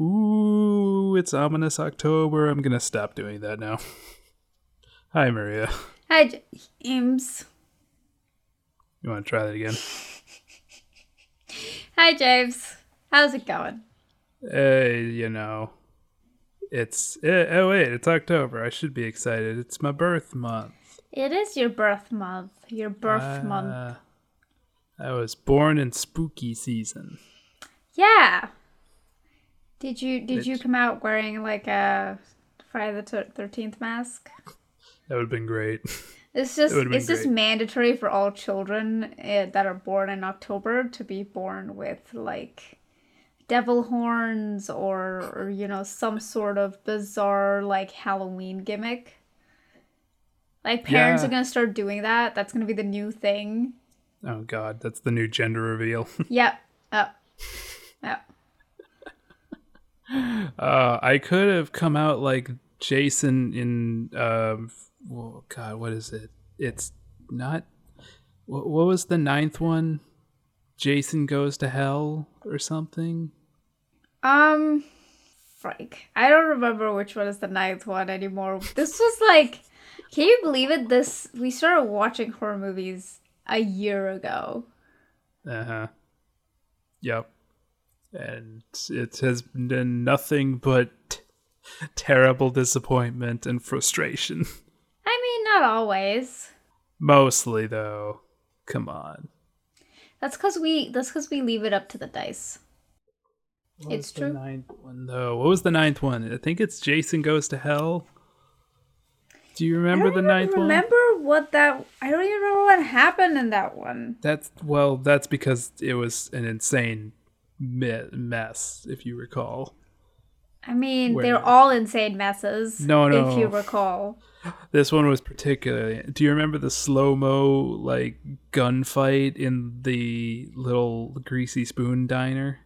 Ooh, it's ominous October. I'm gonna stop doing that now. Hi, Maria. Hi, James. You want to try that again? Hi, James. How's it going? Hey, you know, it's eh, oh wait, it's October. I should be excited. It's my birth month. It is your birth month. Your birth month. Uh, I was born in spooky season. Yeah. Did you did you come out wearing like a Friday the Thirteenth mask? That would have been great. It's just it's just mandatory for all children uh, that are born in October to be born with like devil horns or, or you know some sort of bizarre like Halloween gimmick. Like parents Yeah. are gonna start doing that. That's gonna be the new thing. Oh God, that's the new gender reveal. Yep. Oh. Uh, I could have come out like Jason in um, well, God, what is it? It's not. What, what was the ninth one? Jason goes to hell or something. Um, Frank, I don't remember which one is the ninth one anymore. This was like, can you believe it? This we started watching horror movies a year ago. Uh huh. Yep. And it has been nothing but terrible disappointment and frustration. I mean, not always. Mostly, though. Come on. That's because we. That's because we leave it up to the dice. What It's was the true. ninth one though. What was the ninth one? I think it's Jason Goes to Hell. Do you remember the ninth even one? remember what that. I don't even remember what happened in that one. That's well, that's because it was an insane mess, if you recall. I mean, Where- they're all insane messes. No, no. If you recall. This one was particularly. Do you remember the slow mo like gunfight in the little greasy spoon diner?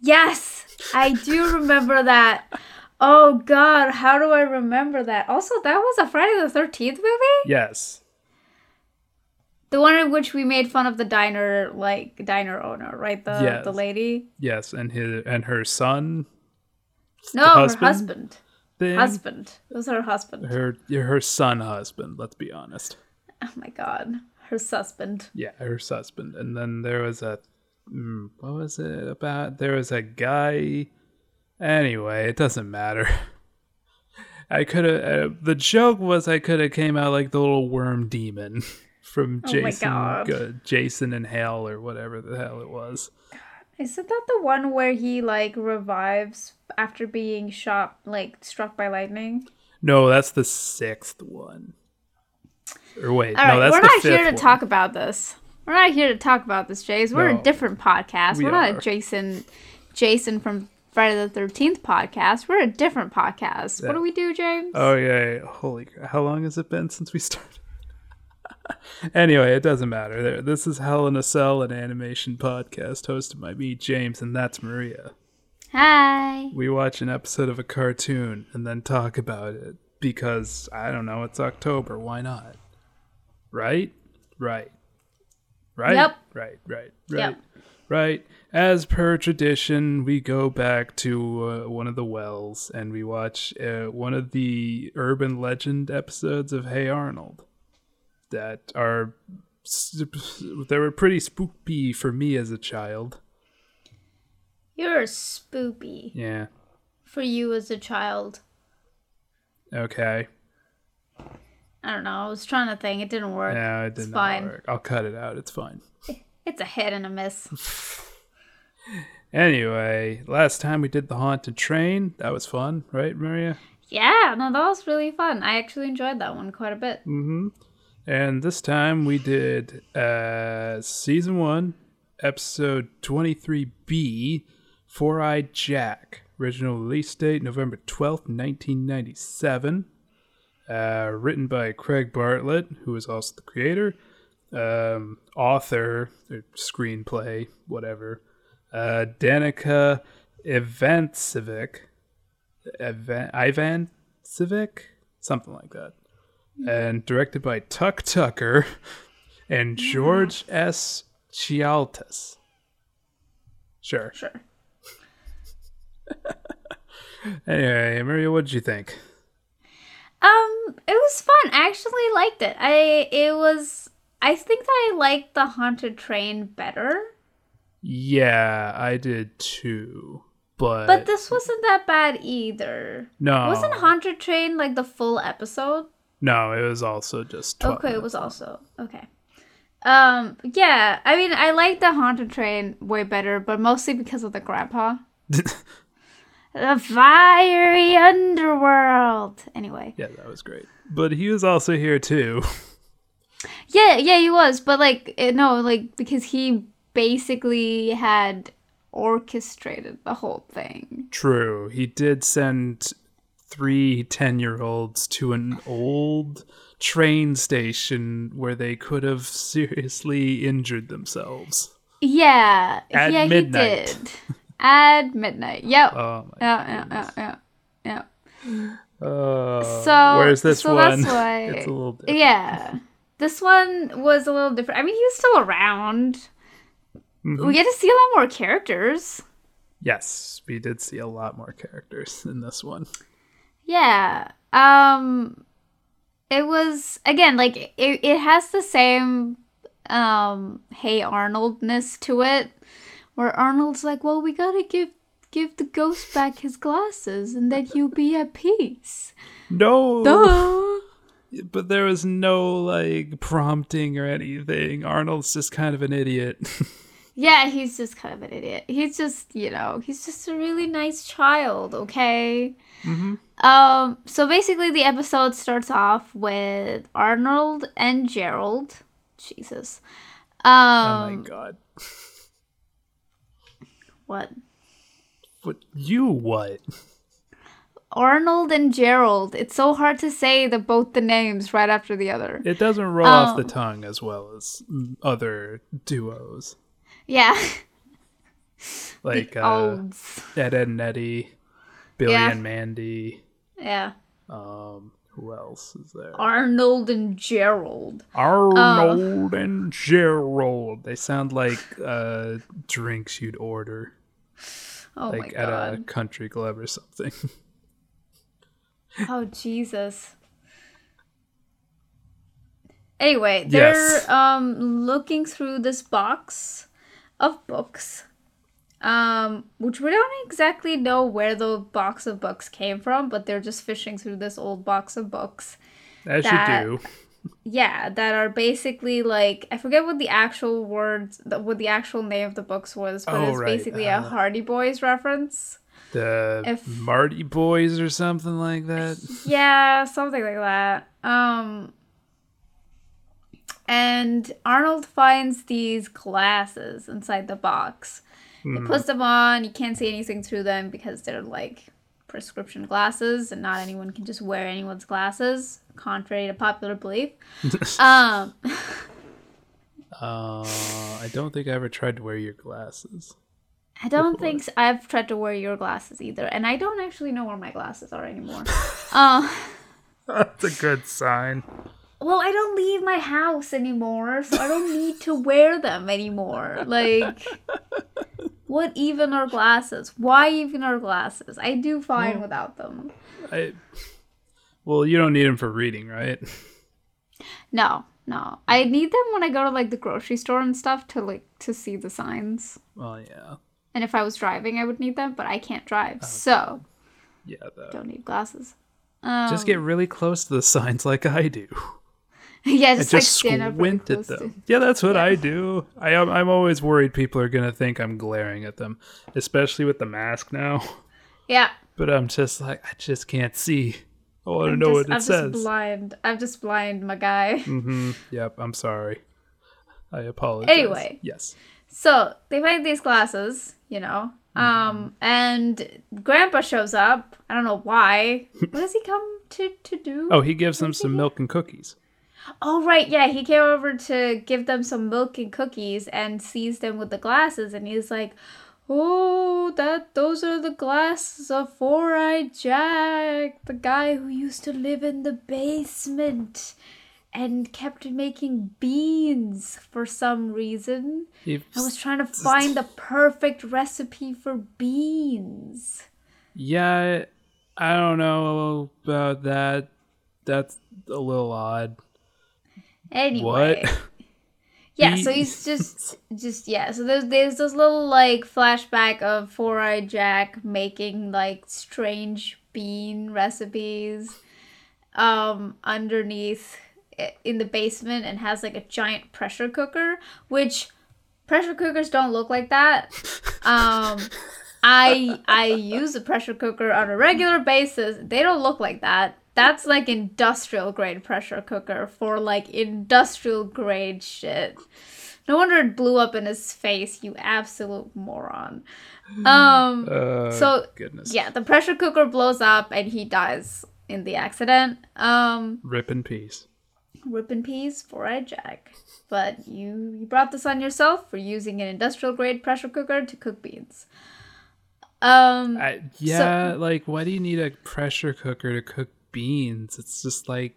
Yes, I do remember that. Oh God, how do I remember that? Also, that was a Friday the Thirteenth movie. Yes. The one in which we made fun of the diner, like diner owner, right? The Yes. the lady. Yes, and his and her son. No, husband? her husband. Thing. Husband. It was her husband. Her her son husband. Let's be honest. Oh my God, her husband. Yeah, her husband. And then there was a mm, what was it about? There was a guy. Anyway, it doesn't matter. I could have. Uh, the joke was I could have came out like the little worm demon from Oh Jason, Jason and Hell or whatever the hell it was. Isn't that the one where he like revives after being shot, like struck by lightning? No, that's the sixth one. Or wait, All no, right, we're not here to one. talk about this. We're not here to talk about this, Jays. We're No. a different podcast. We are not a Jason, Jason from Friday the Thirteenth podcast. We're a different podcast. What do we do, James? Oh yeah, yeah. holy! cra- How long has it been since we started? anyway, it doesn't matter. There, this is Hell in a Cell, an animation podcast hosted by me, James, and that's Maria. Hi. We watch an episode of a cartoon and then talk about it because I don't know. It's October. Why not? Right? Right. Right. Yep. Right. Right. Right. Yep. Right. As per tradition, we go back to uh, one of the wells and we watch uh, one of the urban legend episodes of Hey Arnold that are they were pretty spooky for me as a child. You're spooky. Yeah. for you as a child. Okay. I don't know. I was trying to think. It didn't work. No, it It's did not fine. work. I'll cut it out. It's fine. It's a hit and a miss. Anyway, last time we did the haunted train. That was fun, right, Maria? Yeah, no, that was really fun. I actually enjoyed that one quite a bit. Mm-hmm. And this time we did uh season one, episode twenty-three B, Four Eyed Jack. Original release date November twelfth, nineteen ninety-seven. Uh, written by Craig Bartlett, who is also the creator, um, author, or screenplay, whatever. Uh, Danica Ivancivic, Ivan, Ivan Civic, something like that, and directed by Tuck Tucker and George S. Chialtas. Sure. Sure. Anyway, Maria, what did you think? Um, it was fun. I actually liked it. I it was. I think that I liked the haunted train better. Yeah, I did too. But, But this wasn't that bad either. no, Wasn't Haunted Train like the full episode? No, it was also just 12 Okay, it was also okay. Um, yeah, I mean, I like the Haunted Train way better, but mostly because of the grandpa. the fiery underworld. Anyway, yeah, that was great. But he was also here too. yeah, yeah, he was, but like, eh, no, like because he basically had orchestrated the whole thing. True. He did send three 10 year olds to an old train station where they could have seriously injured themselves. Yeah, At yeah, midnight. he did. At midnight. Yep. Oh my yeah, yeah, yeah, yeah, yeah. Uh, So where's this so one? That's why, it's a little different. yeah. This one was a little different. I mean, he was still around. Mm-hmm. We get to see a lot more characters. Yes, we did see a lot more characters in this one. Yeah. Um it was again like it, it has the same um hey Arnoldness to it where Arnold's like, "Well, we got to give give the ghost back his glasses and then you'll be at peace." No, Duh. but there was no like prompting or anything. Arnold's just kind of an idiot. Yeah, he's just kind of an idiot. He's just, you know, he's just a really nice child, okay? mm-hmm. Um, so basically the episode starts off with Arnold and Gerald. Jesus. oh Um, my god! what? What you what? Arnold and Gerald. It's so hard to say the both the names right after the other. It doesn't roll off the Oh. tongue as well as other duos Yeah. like the uh, olds. Ed, Ed and Eddy, Billy Yeah. and Mandy. Yeah. Um, who else is there? Arnold and Gerald. Arnold and Gerald. They sound like uh, drinks you'd order, Oh like at a country club or something. Oh Jesus. Anyway, they're Yes. um looking through this box of books. Um, which we don't exactly know where the box of books came from, but they're just fishing through this old box of books. As That- you do. Yeah, that are basically like I forget what the actual words, what the actual name of the books was, but Oh, it's right, basically uh, a Hardy Boys reference. The If- Marty Boys or something like that. Yeah, something like that. Um and Arnold finds these glasses inside the box. He Hmm. puts them on, you can't see anything through them because they're like prescription glasses and not anyone can just wear anyone's glasses, contrary to popular belief. um Uh, I don't think I ever tried to wear your glasses. I don't think I've tried to wear your glasses either, and I don't actually know where my glasses are anymore. uh, That's a good sign. Well, I don't leave my house anymore, so I don't need to wear them anymore. Like, what even are glasses? Why even are glasses? I do fine without them. I. Well, you don't need them for reading, right? No, no, I need them when I go to like the grocery store and stuff to like to see the signs. Well, yeah, And if I was driving, I would need them, but I can't drive, so yeah. Though. don't need glasses. Um, Just get really close to the signs like I do. yeah, And just, like just up squint at close to- them. Yeah, that's what I do. I am. I'm always worried people are gonna think I'm glaring at them, especially with the mask now. Yeah, But I'm just like, I just can't see. I want to know just, what it says. I'm just blind. I'm just blind, my guy. hmm Yep. I'm sorry. I apologize. Anyway. Yes. So they find these glasses, you know, um, and Grandpa shows up. I don't know why. what does he come to to do? Oh, he gives them some milk and cookies. Oh, right, yeah, he came over to give them some milk and cookies and sees them with the glasses, and he's like, "Oh, that those are the glasses of Four Eyed Jack, the guy who used to live in the basement." And kept making beans for some reason. I was trying to find the perfect recipe for beans. Yeah, I don't know about that. That's a little odd. Anyway. What? Yeah, He- so he's just just yeah, so there's there's this little like flashback of Four Eye Jack making like strange bean recipes um underneath in the basement and has like a giant pressure cooker, which pressure cookers don't look like that. Um I I use a pressure cooker on a regular basis. They don't look like that. That's like industrial grade pressure cooker for like industrial grade shit. No wonder it blew up in his face, you absolute moron. Um Uh, So, goodness. yeah, the pressure cooker blows up and he dies in the accident. Um Rip in peace. rip in peace for Ed Jack. But you you brought this on yourself for using an industrial grade pressure cooker to cook beans. Um I, yeah, like why do you need a pressure cooker to cook beans? It's just like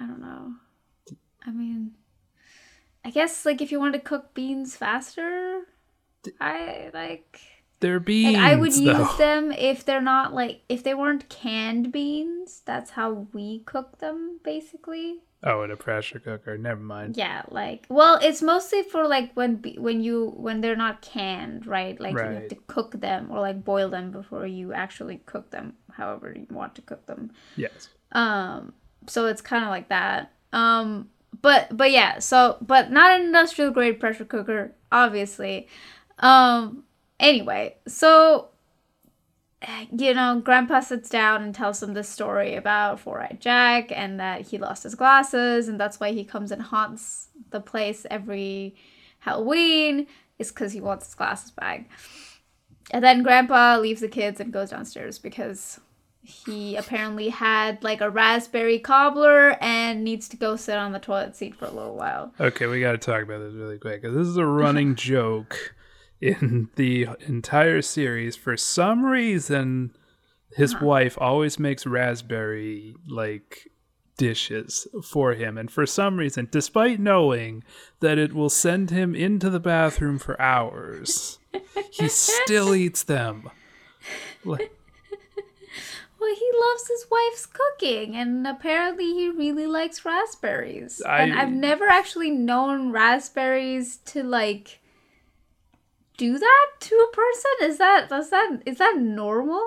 I don't know. I mean, I guess like if you want to cook beans faster, I like. They're beans. Like, I would though. use them if they're not like if they weren't canned beans. That's how we cook them, basically. Oh, in a pressure cooker. Never mind. Yeah, like well, it's mostly for like when when you when they're not canned, right? Like you have to cook them or like boil them before you actually cook them, however you want to cook them. Yes. Um, so it's kind of like that. Um, but but yeah, so but not an industrial grade pressure cooker, obviously. Um, anyway, so you know, Grandpa sits down and tells them this story about Four Eyed Jack and that he lost his glasses, and that's why he comes and haunts the place every Halloween. Is because he wants his glasses back. And then Grandpa leaves the kids and goes downstairs because he apparently had like a raspberry cobbler and needs to go sit on the toilet seat for a little while. Okay, we got to talk about this really quick because this is a running joke in the entire series. For some reason, his Uh-huh. wife always makes raspberry like dishes for him, and for some reason, despite knowing that it will send him into the bathroom for hours, he still eats them. Like, Well, he loves his wife's cooking, and apparently he really likes raspberries. and I've never actually known raspberries to like do that to a person. Is that is that is that normal?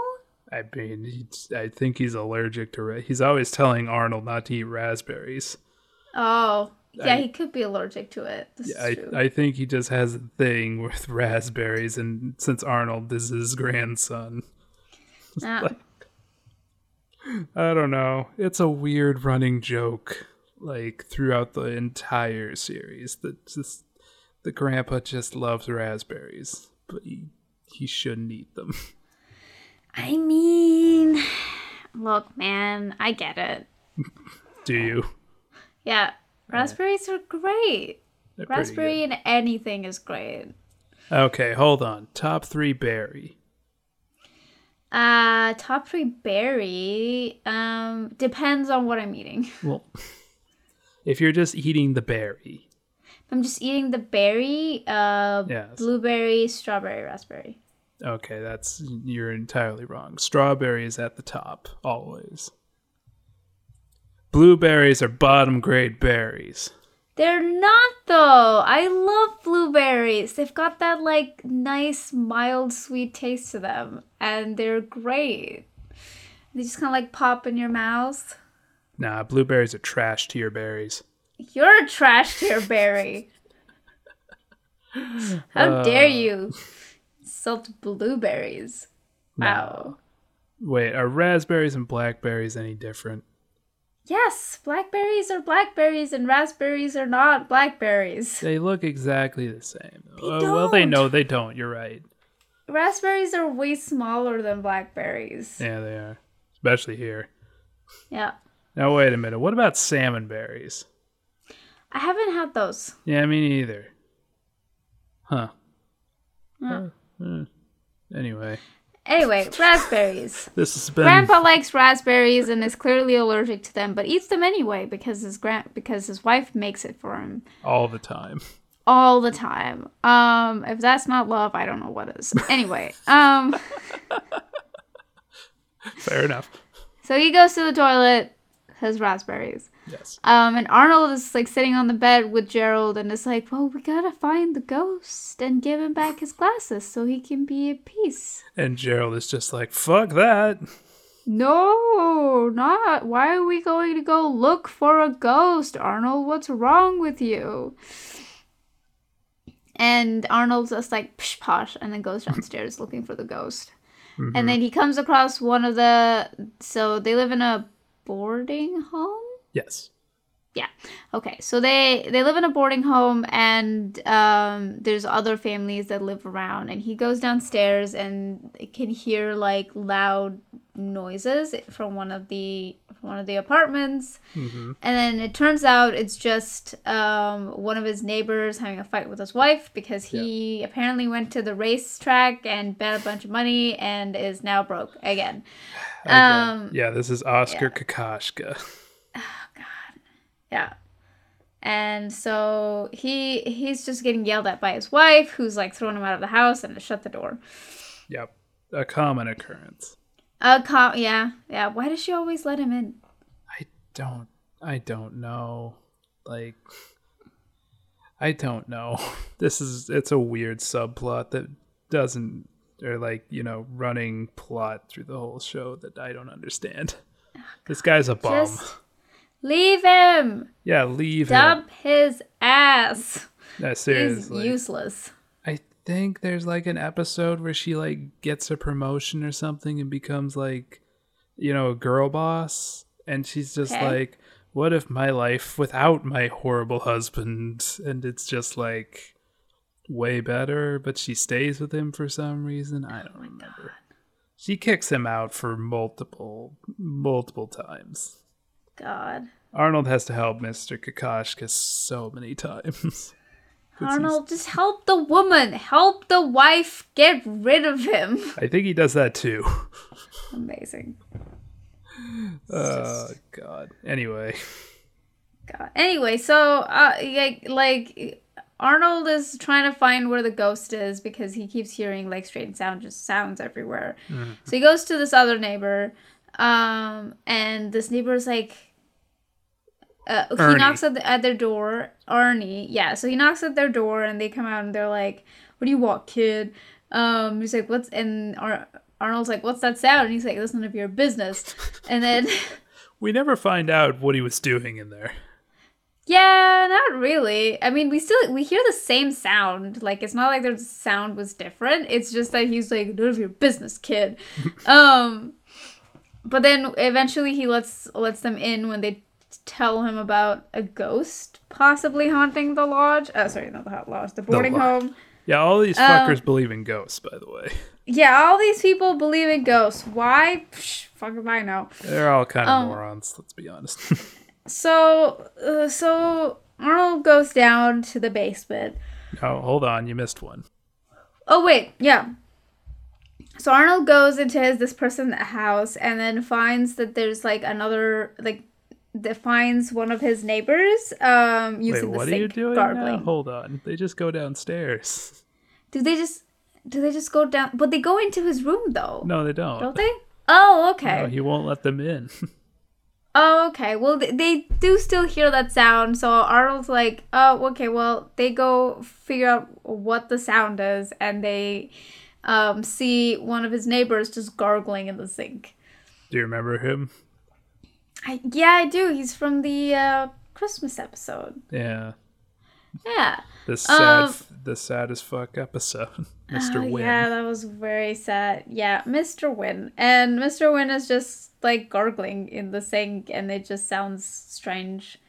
I mean, he's, I think he's allergic to. Ra- he's always telling Arnold not to eat raspberries. Oh, yeah, I- he could be allergic to it. This I, is true. I think he just has a thing with raspberries, and since Arnold is his grandson, Yeah. I don't know. It's a weird running joke, like throughout the entire series. That just the grandpa just loves raspberries, but he he shouldn't eat them. I mean, look, man, I get it. Do you? Yeah, raspberries are great. They're Raspberry and anything is great. Okay, hold on. Top three berry. Uh, top three berry. Um, depends on what I'm eating. Well, if you're just eating the berry, I'm just eating the berry. Uh, Yes. blueberry, strawberry, raspberry. Okay, that's you're entirely wrong. Strawberry is at the top always. Blueberries are bottom grade berries. They're not though. I love blueberries. They've got that like nice mild sweet taste to them, and they're great. They just kind of like pop in your mouth. Nah, blueberries are trash to your berries. You're a trash tier Barry. How dare you insult blueberries? Wow. Wait, are raspberries and blackberries any different? Yes, blackberries are blackberries and raspberries are not blackberries. They look exactly the same. They Uh, well, they don't. know they don't. You're right. Raspberries are way smaller than blackberries. Yeah, they are, especially here. Yeah. Now wait a minute. What about salmon berries? I haven't had those. Yeah, me neither. Huh. Uh, anyway, Anyway, raspberries. this has been Grandpa likes raspberries and is clearly allergic to them, but eats them anyway because his grand because his wife makes it for him all the time. all the time. Um, if that's not love, I don't know what is. Anyway, um, Fair enough. So he goes to the toilet, has raspberries. Yes. Um, and Arnold is like sitting on the bed with Gerald and is like, Well, we gotta find the ghost and give him back his glasses so he can be at peace. And Gerald is just like, fuck that. No, not. Why are we going to go look for a ghost, Arnold? What's wrong with you? And Arnold's just like psh posh and then goes downstairs looking for the ghost. And then he comes across one of the. So they live in a boarding home? Yes. Yeah. Okay. So they they live in a boarding home, and um, there's other families that live around. And he goes downstairs and can hear like loud noises from one of the from one of the apartments. hmm And then it turns out it's just um, one of his neighbors having a fight with his wife because he apparently went to the racetrack and bet a bunch of money and is now broke again. Um, yeah, this is Oscar Kokoshka. Yeah. And so he he's just getting yelled at by his wife, who's like throwing him out of the house and to shut the door. Yep. A common occurrence. A com- yeah, yeah. Why does she always let him in? I don't I don't know. Like I don't know. This is it's a weird subplot that doesn't or like, you know, running plot through the whole show that I don't understand. Oh, this guy's a bum. Just leave him. yeah, leave him. Dump his ass. No, He's seriously. useless. I think there's like an episode where she like gets a promotion or something and becomes like, you know, a girl boss. And she's just Okay. like, what if my life without my horrible husband? And it's just like way better, but she stays with him for some reason. I oh don't remember. She kicks him out for multiple, multiple times. God. Arnold has to help Mr. Kokoshka so many times. Arnold, just help the woman. Help the wife get rid of him. I think he does that too. Amazing. Oh God. Anyway, God. Anyway, so uh, like, like Arnold is trying to find where the ghost is because he keeps hearing like strange sound, just sounds everywhere. So he goes to this other neighbor, um, and this neighbor is like, uh, he knocks at, the, at their door. Arnie, yeah. So he knocks at their door, and they come out, and they're like, "What do you want, kid?" Um, he's like, "What's?" And Ar- Arnold's like, "What's that sound?" And he's like, "That's none of your business." And then. we never find out what he was doing in there. Yeah, not really. I mean, we still we hear the same sound. Like it's not like their sound was different. It's just that he's like none of your business, kid. um, but then eventually he lets lets them in when they tell him about a ghost possibly haunting the lodge. Uh, sorry, not the hot lodge, the boarding lodge. home. Yeah, all these Um, fuckers believe in ghosts, by the way. Yeah, all these people believe in ghosts. Why? Psh, fuck if I know. They're all kind of Um, morons. Let's be honest. So, uh, so Arnold goes down to the basement. oh, hold on, you missed one. Oh wait, yeah. So Arnold goes into his this person's house and then finds that there's like another like finds one of his neighbors um Wait, using the what are you sink doing gargling. now? Hold on. They just go downstairs. Do they just do they just go down but they go into his room though. No, they don't. Don't they? Oh, okay. No, he won't let them in. Oh, okay. Well, they, they do still hear that sound. So Arnold's like, oh, okay. Well, they go figure out what the sound is, and they um, see one of his neighbors just gargling in the sink. Do you remember him? I, yeah, I do. He's from the uh, Christmas episode. Yeah. Yeah. The sad, Um, the sad as fuck episode. Mr. Oh, Hyunh. Yeah, that was very sad. Yeah, Mr. Hyunh. And Mr. Hyunh is just like gargling in the sink, and it just sounds strange.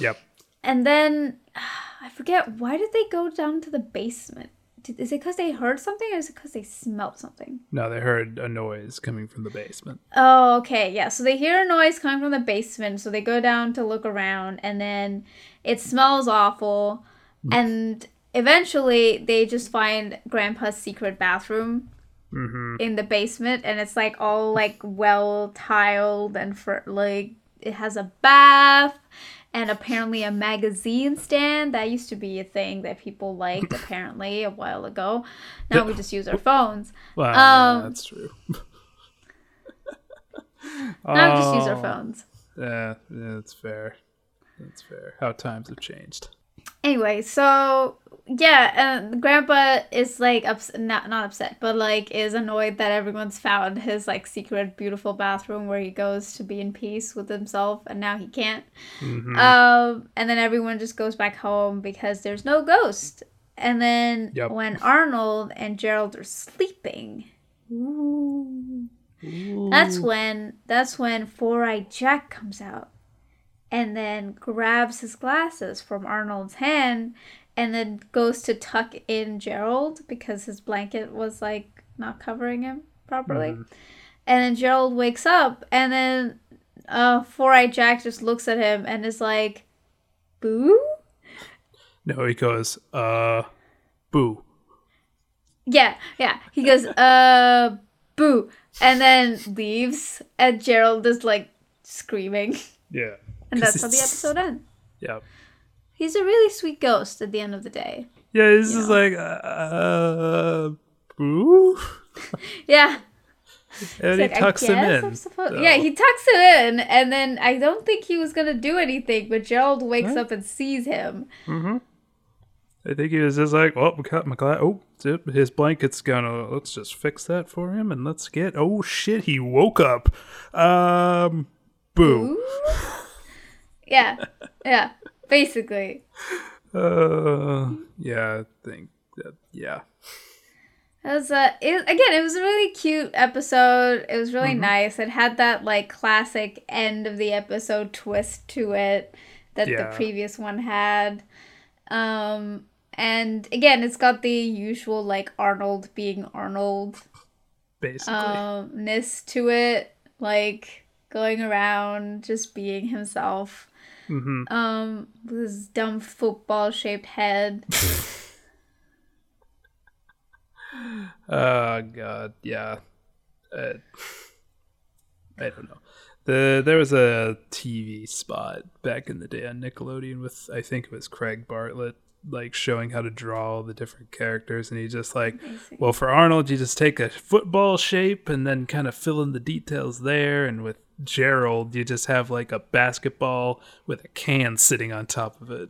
Yep. And then I forget why did they go down to the basement? Is it because they heard something, or is it because they smelled something? No, they heard a noise coming from the basement. Oh, okay, yeah. So they hear a noise coming from the basement, so they go down to look around, and then it smells awful, and eventually they just find Grandpa's secret bathroom Mm-hmm. in the basement, and it's like all like well tiled and for like it has a bath and apparently a magazine stand that used to be a thing that people liked apparently a while ago now we just use our phones Well, Um, that's true. Now we just use our Oh, phones. Yeah, yeah, that's fair. That's fair. How times have changed. Anyway, so yeah, uh, Grandpa is like ups- not not upset, but like is annoyed that everyone's found his like secret beautiful bathroom where he goes to be in peace with himself, and now he can't. Mhm. Um, and then everyone just goes back home because there's no ghost. And then Yep. when Arnold and Gerald are sleeping, that's when that's when Four Eyed Jack comes out, and then grabs his glasses from Arnold's hand, and then goes to tuck in Gerald because his blanket was like not covering him properly. Mhm. And then Gerald wakes up, and then uh, Four Eyed Jack just looks at him and is like, "Boo." No, he goes, uh, boo. Yeah, yeah. He goes, uh, boo. And then leaves. And Gerald is like screaming. Yeah. And that's how the episode ends. Yeah. He's a really sweet ghost at the end of the day. Yeah, he's You just know. like, uh, boo? Yeah. And he like, tucks him in. So- Yeah, he tucks him in. And then I don't think he was going to do anything, but Gerald wakes Huh? up and sees him. Mm-hmm. I think he was just like, well, we got my glass. Oh, his blanket's gonna. Let's just fix that for him, and let's get. Oh shit, he woke up. Um, boo. Yeah, yeah. Basically. Uh, yeah, I think that. Yeah. It was uh, it, again. It was a really cute episode. It was really Mhm. nice. It had that like classic end of the episode twist to it that Yeah. the previous one had. Um, and again, it's got the usual like Arnold being Arnold Basically. um ness to it, like going around just being himself. Mm-hmm. Um, with his dumb football shaped head. Oh god, yeah. Uh, I don't know. The there was a TV spot back in the day on Nickelodeon with I think it was Craig Bartlett like showing how to draw all the different characters and he just like well for Arnold you just take a football shape and then kind of fill in the details there and with Gerald you just have like a basketball with a can sitting on top of it.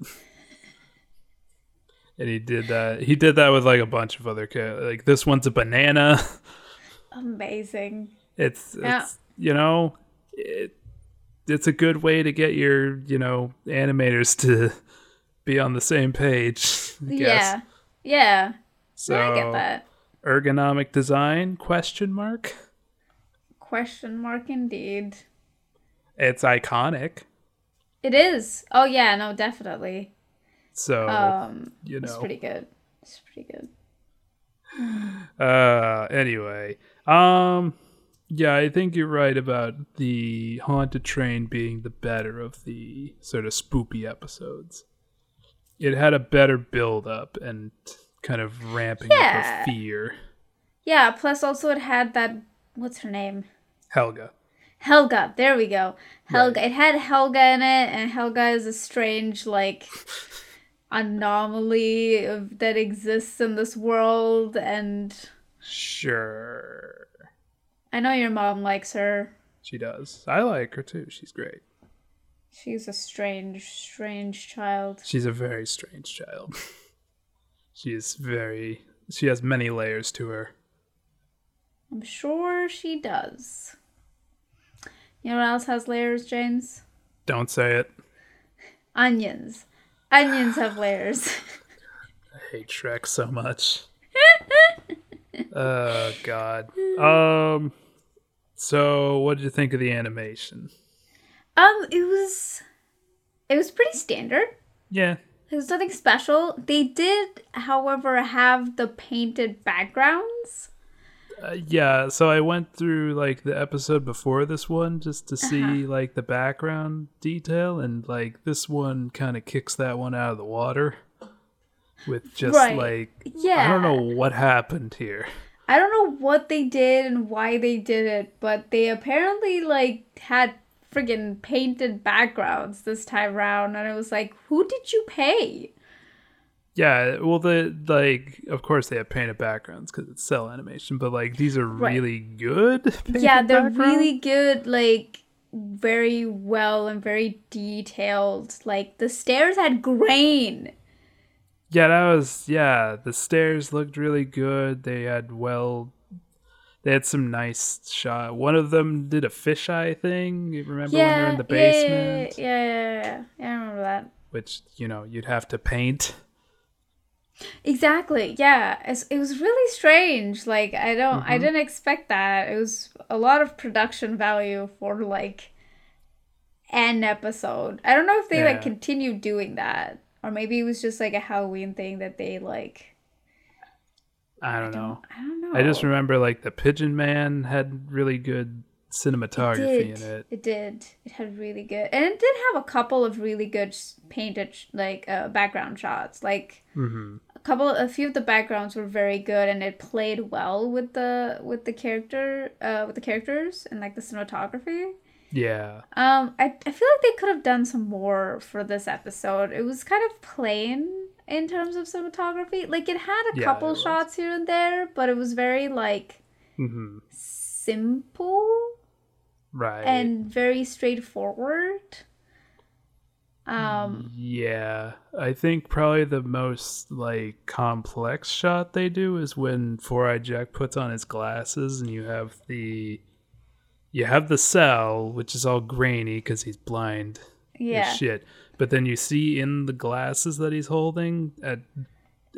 And he did that. He did that with like a bunch of other cha- like this one's a banana. Amazing. It's, Yeah. it's you know, it, it's a good way to get your you know animators to be on the same page. I guess. Yeah. Yeah. So I get that. ergonomic design question mark. Question mark indeed. It's iconic. It is. Oh yeah, no, definitely. So Um you it's pretty good. It's pretty good. Uh anyway. Um yeah, I think you're right about the haunted train being the better of the sort of spoopy episodes. It had a better build up and kind of ramping up Yeah. of fear. Yeah, plus also it had that what's her name? Helga. Helga. There we go. Helga. It had Helga in it, and Helga is a strange like anomaly of, that exists in this world. And Sure. I know your mom likes her. She does. I like her too. She's great. She's a strange, strange child. She's a very strange child. she is very she has many layers to her. I'm sure she does. You know what else has layers, James? Don't say it. Onions. Onions have layers. I hate Shrek so much. oh god. Um so what did you think of the animation? um, it was it was pretty standard. Yeah. There was nothing special. They did, however, have the painted backgrounds. Uh, yeah, so I went through like the episode before this one just to see Uh-huh. like the background detail and like this one kind of kicks that one out of the water with just Right. like Yeah. I don't know what happened here. I don't know what they did and why they did it, but they apparently like had friggin' painted backgrounds this time around, and it was like, who did you pay? Yeah, well, the like, of course, they have painted backgrounds because it's cell animation, but like these are Right. really good. yeah, they're backgrounds. really good, like very well and very detailed. Like the stairs had grain. Yeah, that was yeah. The stairs looked really good. They had well, they had some nice shot. One of them did a fisheye thing. You remember when they're in the yeah, yeah, basement, Yeah, yeah, yeah, yeah. yeah. I remember that. which you know you'd have to paint. Exactly. Yeah. It's, it was really strange. Like I don't I Mhm. didn't expect that. It was a lot of production value for like an episode. I don't know if they Yeah. like continued doing that or maybe it was just like a Halloween thing that they like I don't know. I don't know. I just remember like the Pigeon Man had really good cinematography it in it. It did. It had really good, and it did have a couple of really good painted like uh, background shots. Like hmm a couple, a few of the backgrounds were very good, and it played well with the with the character, uh, with the characters and like the cinematography. Yeah, Um, I I feel like they could have done some more for this episode. It was kind of plain in terms of cinematography. Like it had a Yeah, couple shots here and there, but it was very like Mm-hmm. simple right. and very straightforward. Um, Yeah, I think probably the most like complex shot they do is when Four Eye Jack puts on his glasses and you have the you have the cell which is all grainy because he's blind yeah, shit. But then you see in the glasses that he's holding a,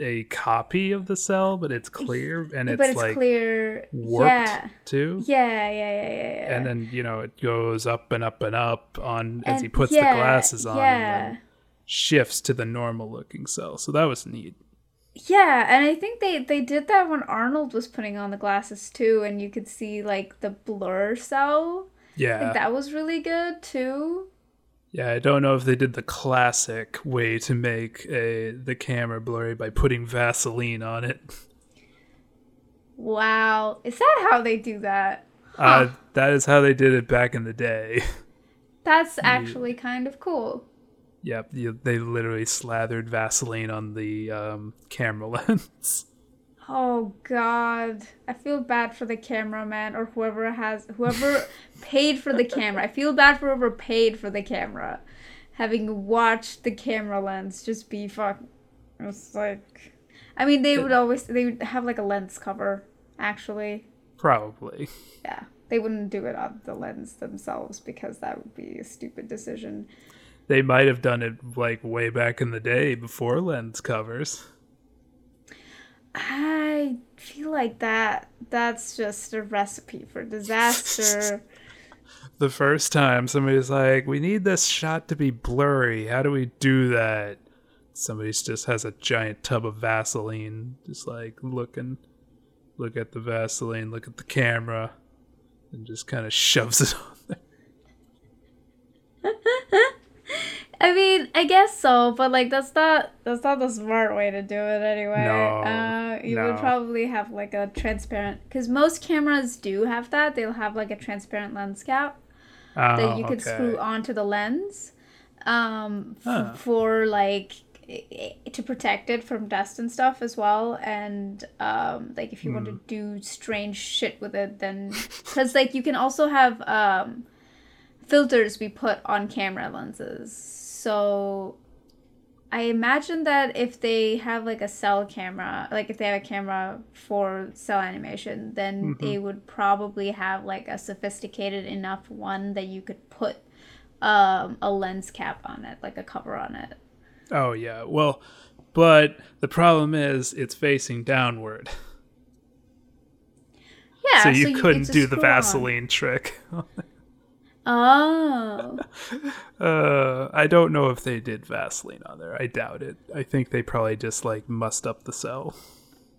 a copy of the cell, but it's clear and it's, but it's like clear. warped Yeah, too. yeah, yeah, yeah, yeah, yeah. And then you know it goes up and up and up on as he puts yeah, the glasses on. Yeah, And shifts to the normal looking cell. So that was neat. yeah, and I think they they did that when Arnold was putting on the glasses too, and you could see like the blur cell. Yeah. Like that was really good too. Yeah, I don't know if they did the classic way to make a the camera blurry by putting Vaseline on it. Wow, is that how they do that? Uh, that is how they did it back in the day. That's actually kind of cool. yep, you, they literally slathered Vaseline on the um, camera lens. Oh God, I feel bad for the cameraman or whoever has whoever paid for the camera. I feel bad for whoever paid for the camera, having watched the camera lens just be fuck. It's like, I mean, they would always they would have like a lens cover. Actually, Probably. yeah, they wouldn't do it on the lens themselves because that would be a stupid decision. They might have done it like way back in the day before lens covers. I feel like that that's just a recipe for disaster. The first time somebody's like, "We need this shot to be blurry. How do we do that?" Somebody just has a giant tub of Vaseline, just like looking, look at the Vaseline, look at the camera, and just kind of shoves it on there. I mean, I guess so, but like that's not that's not the smart way to do it anyway. No, uh, you would probably have like a transparent because most cameras do have that. They'll have like a transparent lens cap that Oh, you could okay. screw onto the lens, um, f- Huh. for like to protect it from dust and stuff as well. And um, like if you want Hmm. to do strange shit with it, then because like you can also have um filters we put on camera lenses. So I imagine that if they have like a cell camera, like if they have a camera for cell animation, then Mhm. they would probably have like a sophisticated enough one that you could put um, a lens cap on it, like a cover on it. Oh yeah. Well, but the problem is it's facing downward, Yeah, so you could couldn't just do the screw on. Vaseline trick. Oh, Uh, I don't know if they did Vaseline on there. I doubt it. I think they probably just like mussed up the cell.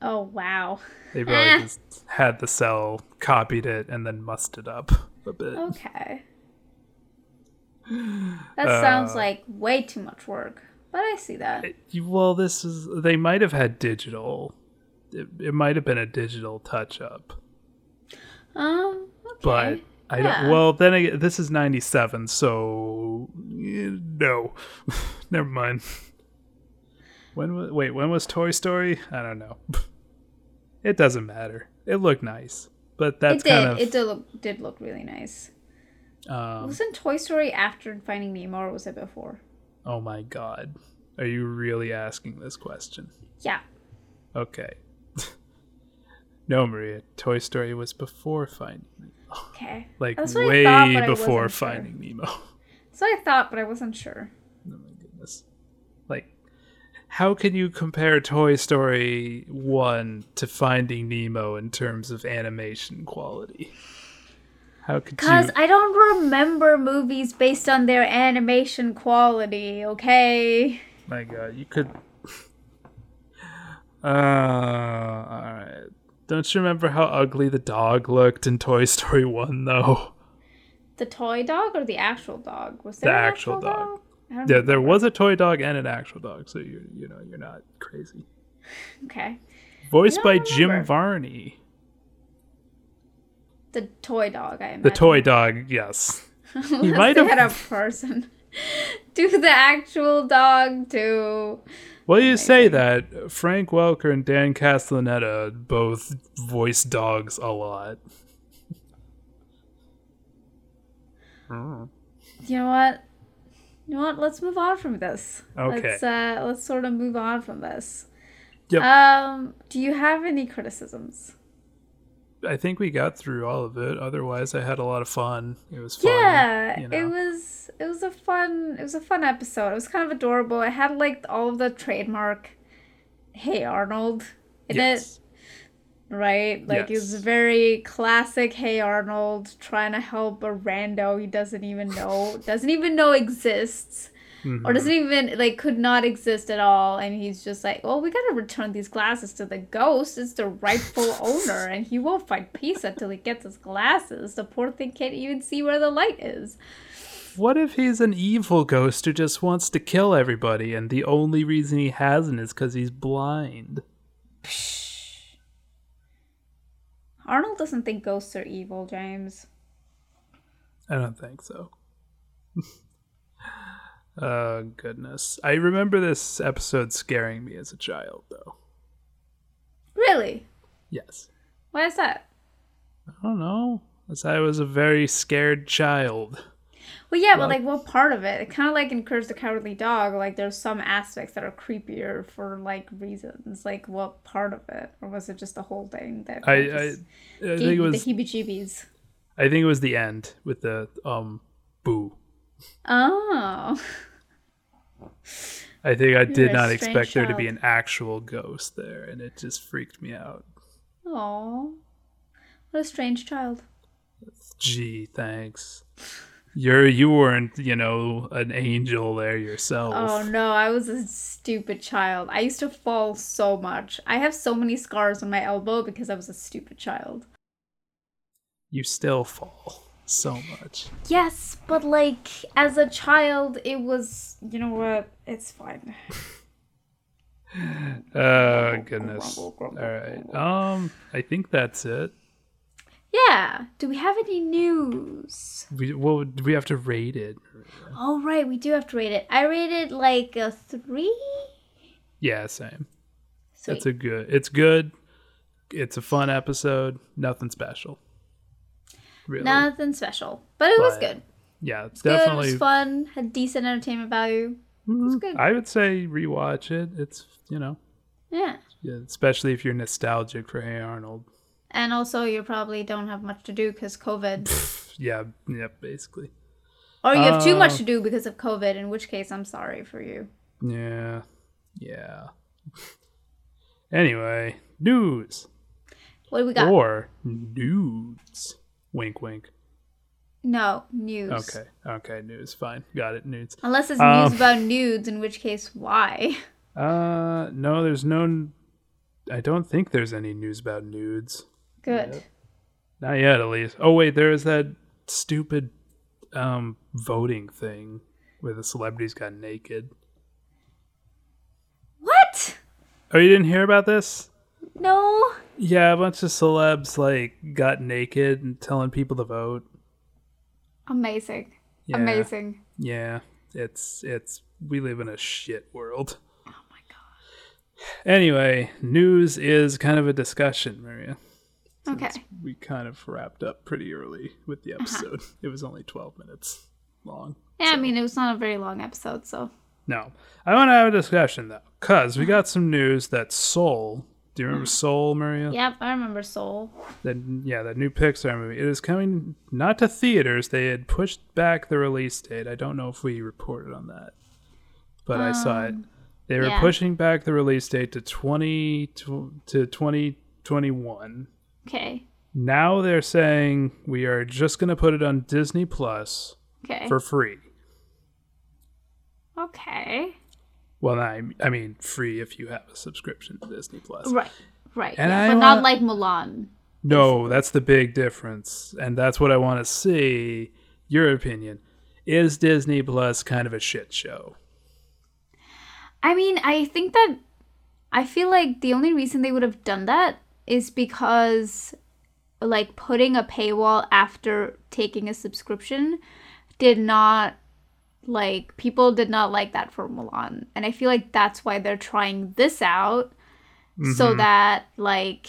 oh wow. They probably Eh. just had the cell, copied it, and then mussed it up a bit. Okay. That sounds Uh, like way too much work, but I see that. You- Well, this is they might have had digital. It, it might have been a digital touch up, Um, okay. but I Yeah. don't. Well, then again, this is '97, so eh, no, never mind. When was wait? When was Toy Story? I don't know. it doesn't matter. It looked nice, but that's it did. kind of It did look, did look really nice. um, Wasn't Toy Story after Finding Nemo, or was it before? oh my god. Are you really asking this question? Yeah. Okay. no, Maria. Toy Story was before Finding Nemo. Okay. Like way thought, before sure. Finding Nemo. So I thought, but I wasn't sure. Oh my goodness. Like, how can you compare Toy Story 1 to Finding Nemo in terms of animation quality? How could Cause you? I don't remember movies based on their animation quality. Okay. My god, you could. Uh, alright. Don't you remember how ugly the dog looked in Toy Story 1, though? The toy dog or the actual dog? Was The there an actual dog. I don't Yeah, there was a toy dog and an actual dog, so you you know you're not crazy. Okay. Voiced by don't Jim. Varney. The toy dog. I imagine. The toy dog, yes. He might have- had a person do the actual dog too. Well, you say that Frank Welker and Dan Castellaneta both voice dogs a lot. You know what? You know what? Let's move on from this. Okay. Let's uh let's sort of move on from this. Yep. Um, do you have any criticisms? I think we got through all of it. Otherwise, I had a lot of fun. It was fun. yeah, you it was it was a fun it was a fun episode. It was kind of adorable. It had like all of the trademark Hey Arnold in Yes. it, right? Like it was very classic Hey Arnold trying to help a rando he doesn't even know doesn't even know exists. Mm-hmm. Or doesn't even like could not exist at all, and he's just like, "Well, we gotta return these glasses to the ghost. It's the rightful owner, and he won't find peace until he gets his glasses. The poor thing can't even see where the light is." What if he's an evil ghost who just wants to kill everybody, and the only reason he hasn't is because he's blind? Arnold doesn't think ghosts are evil, James. I don't think so. oh goodness! I remember this episode scaring me as a child, though. Really? Yes. Why is that? I don't know. As I was a very scared child. Well, yeah, Well- but like, what part of it? It kind of like in Courage the Cowardly Dog. Like, there's some aspects that are creepier for like reasons. Like, what part of it, or was it just the whole thing that I I, I gave think it was the heebie-jeebies? I think it was the end with the um boo. Oh. I think I did not expect there to be an actual ghost there, and it just freaked me out. Oh. What a strange child. Gee, thanks. You're you weren't you know an angel there yourself. Oh no, I was a stupid child. I used to fall so much. I have so many scars on my elbow because I was a stupid child. You still fall so much. Yes, but like as a child, it was. You know what? It's fine. Oh goodness. All right. Um, I think that's it. Yeah. Do we have any news? We well, do we have to rate it? Oh right, we do have to rate it. I rated like a three. Yeah, same. Sweet. It's a good. It's good. It's a fun episode. Nothing special. Really. Nothing special, but it was good. yeah, it's Good, it definitely. was fun. Had decent entertainment value. Mhm. good. I would say rewatch it. It's you know, Yeah. yeah, especially if you're nostalgic for Hey Arnold. And also, you probably don't have much to do because COVID. Yeah, yeah, basically. or you have too Uh, much to do because of COVID, in which case, I'm sorry for you. Yeah, yeah. anyway, news What do we got? or nudes. Wink, wink. No, news. Okay, okay, news. Fine, got it. Nudes. Unless it's Um, news about nudes, in which case, why? Uh, no, there's no. I don't think there's any news about nudes. Good. Not yet, at least. Oh wait, there is that stupid um voting thing where the celebrities got naked. What? Oh, you didn't hear about this? No. Yeah, a bunch of celebs like got naked and telling people to vote. Amazing. Yeah. Amazing. Yeah, it's it's we live in a shit world. Oh my god. Anyway, news is kind of a discussion, Maria. Okay. We kind of wrapped up pretty early with the uh-huh. episode. It was only 12 minutes long. Yeah, I mean, it was not a very long episode, so. No. I want to have a discussion, though, because we uh-huh. got some news that Soul, do you remember Soul, Maria? Yep, I remember Soul. That, yeah, that new Pixar movie. It is coming not to theaters. They had pushed back the release date. I don't know if we reported on that, but I saw it. Um, they were yeah. pushing back the release date to 20 to, to 2021. Okay. Now they're saying we are just going to put it on Disney Plus Okay. for free. okay. Well, I, I mean, free if you have a subscription to Disney Plus. Right. Right. And yeah, I but not like Mulan. No, that's the big difference, and that's what I want to see. Your opinion is Disney Plus kind of a shit show? I mean, I think that I feel like the only reason they would have done that is because like putting a paywall after taking a subscription did not like people did not like that for Mulan. And I feel like that's why they're trying this out so that like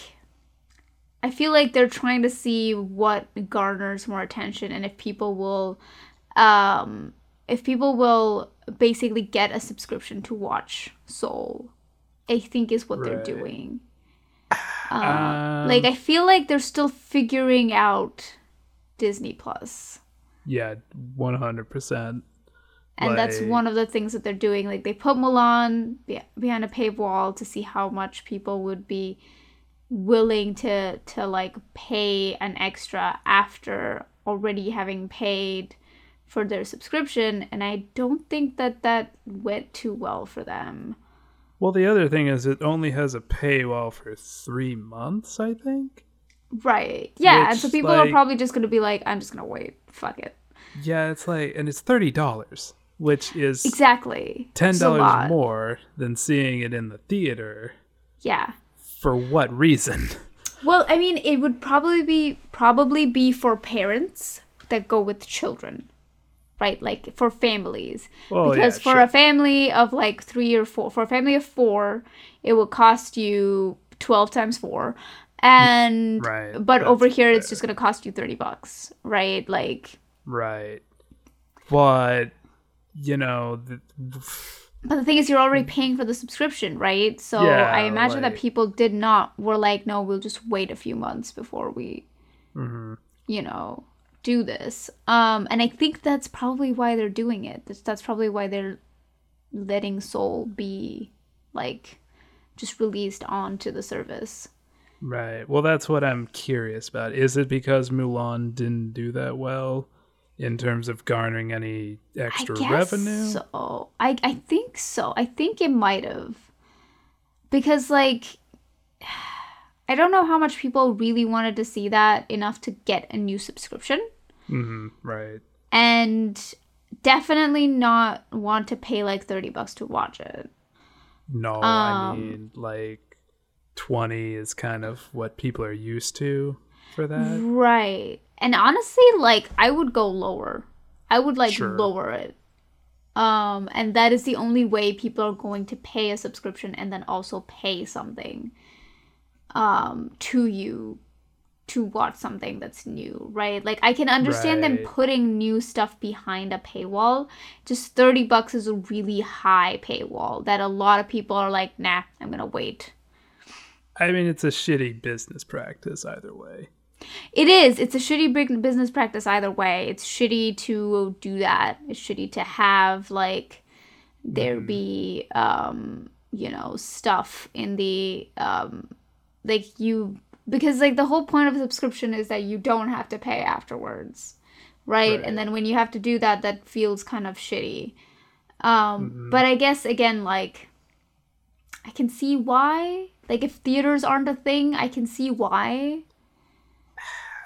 I feel like they're trying to see what garners more attention and if people will um if people will basically get a subscription to watch Soul. I think is what they're Right. doing. Um, Like I feel like they're still figuring out Disney Plus. yeah, one hundred percent. And that's one of the things that they're doing. Like they put Mulan be- behind a paywall to see how much people would be willing to to like pay an extra after already having paid for their subscription and I don't think that that went too well for them. Well, the other thing is it only has a paywall for three months. I think. Right. Yeah, and so Which, people are probably just going to be like I'm just going to wait. Fuck it. Yeah, it's like, and it's thirty dollars, which is Exactly. ten It's a lot. dollars more than seeing it in the theater. Yeah. For what reason? Well, I mean, it would probably be probably be for parents that go with children, right? Like for families, oh, Well, because yeah, for sure. a family of like three or four, for a family of four, it will cost you twelve times four, and Right, But over here, it's just gonna cost you thirty bucks, right? Like, Right. But you know, the, but the thing is, you're already paying for the subscription, right? So Mm. Yeah, I imagine that people did not were like, no, we'll just wait a few months before we Mm-hmm. you know do this um and i think that's probably why they're doing it that's, that's probably why they're letting soul be like just released onto the service right. Well, that's what I'm curious about. Is it because Mulan didn't do that well in terms of garnering any extra I guess revenue? so i i think so i think it might have because like i don't know how much people really wanted to see that enough to get a new subscription hmm right. and definitely not want to pay like 30 bucks to watch it No, I Um, mean like twenty is kind of what people are used to for that. Right. And honestly, like I would go lower. I would like Sure. lower it. Um and that is the only way people are going to pay a subscription and then also pay something um to you to watch something that's new, right? Like I can understand them putting new stuff behind a paywall. Just 30 bucks is a really high paywall that a lot of people are like, "Nah, I'm going to wait." I mean, it's a shitty business practice either way. It is. It's a shitty big business practice either way. It's shitty to do that. It's shitty to have like there be um you know stuff in the um like you because like the whole point of subscription is that you don't have to pay afterwards. Right? Right. And then when you have to do that that feels kind of shitty. Um but I guess again like I can see why. Like if theaters aren't a thing, I can see why.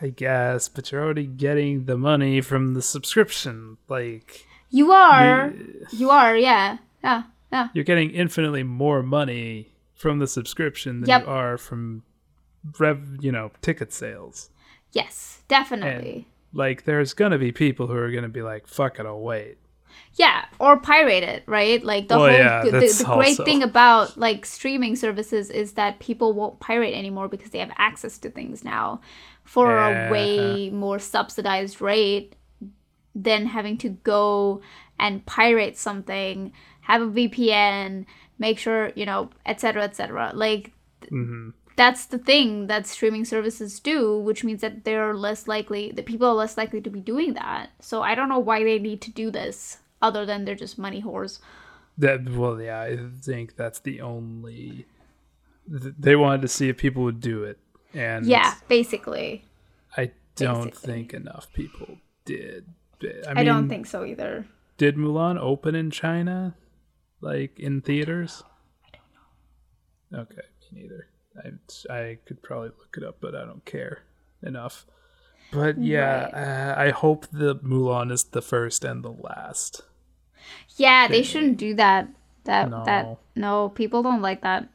I guess, but you're already getting the money from the subscription. Like You are. You are, yeah. Yeah. Yeah. you're getting infinitely more money from the subscription than Yep. you are from rev, you know, ticket sales. Yes, definitely. Like there's gonna be people who are gonna be like, "Fuck it, I'll wait." Yeah, or pirate it, right? Like the Well, whole yeah, the, the great also- thing about like streaming services is that people won't pirate anymore because they have access to things now for Yeah. a way more subsidized rate than having to go and pirate something, have a VPN, make sure, you know, etc., etc. Like hmm that's the thing that streaming services do, which means that they're less likely, that people are less likely to be doing that. So I don't know why they need to do this, other than they're just money whores. That well, yeah, I think that's the only. They wanted to see if people would do it, and Yeah, basically. I don't basically. think enough people did. I, I, don't think so either. Did Mulan open in China, like in theaters? I don't know. Okay, me neither. I I could probably look it up, but I don't care enough. But yeah, uh, I hope the Mulan is the first and the last. Yeah, they shouldn't do that. That No. that no, people don't like that.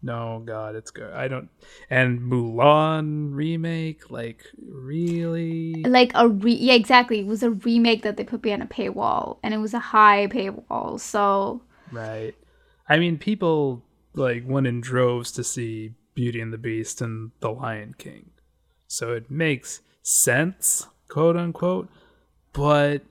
No, God, it's good. I don't. And Mulan remake, like really? Like a re yeah, exactly. It was a remake that they put behind a paywall, and it was a high paywall. So Right. I mean, people like went in droves to see Beauty and the Beast and The Lion King. So it makes sense, quote unquote. But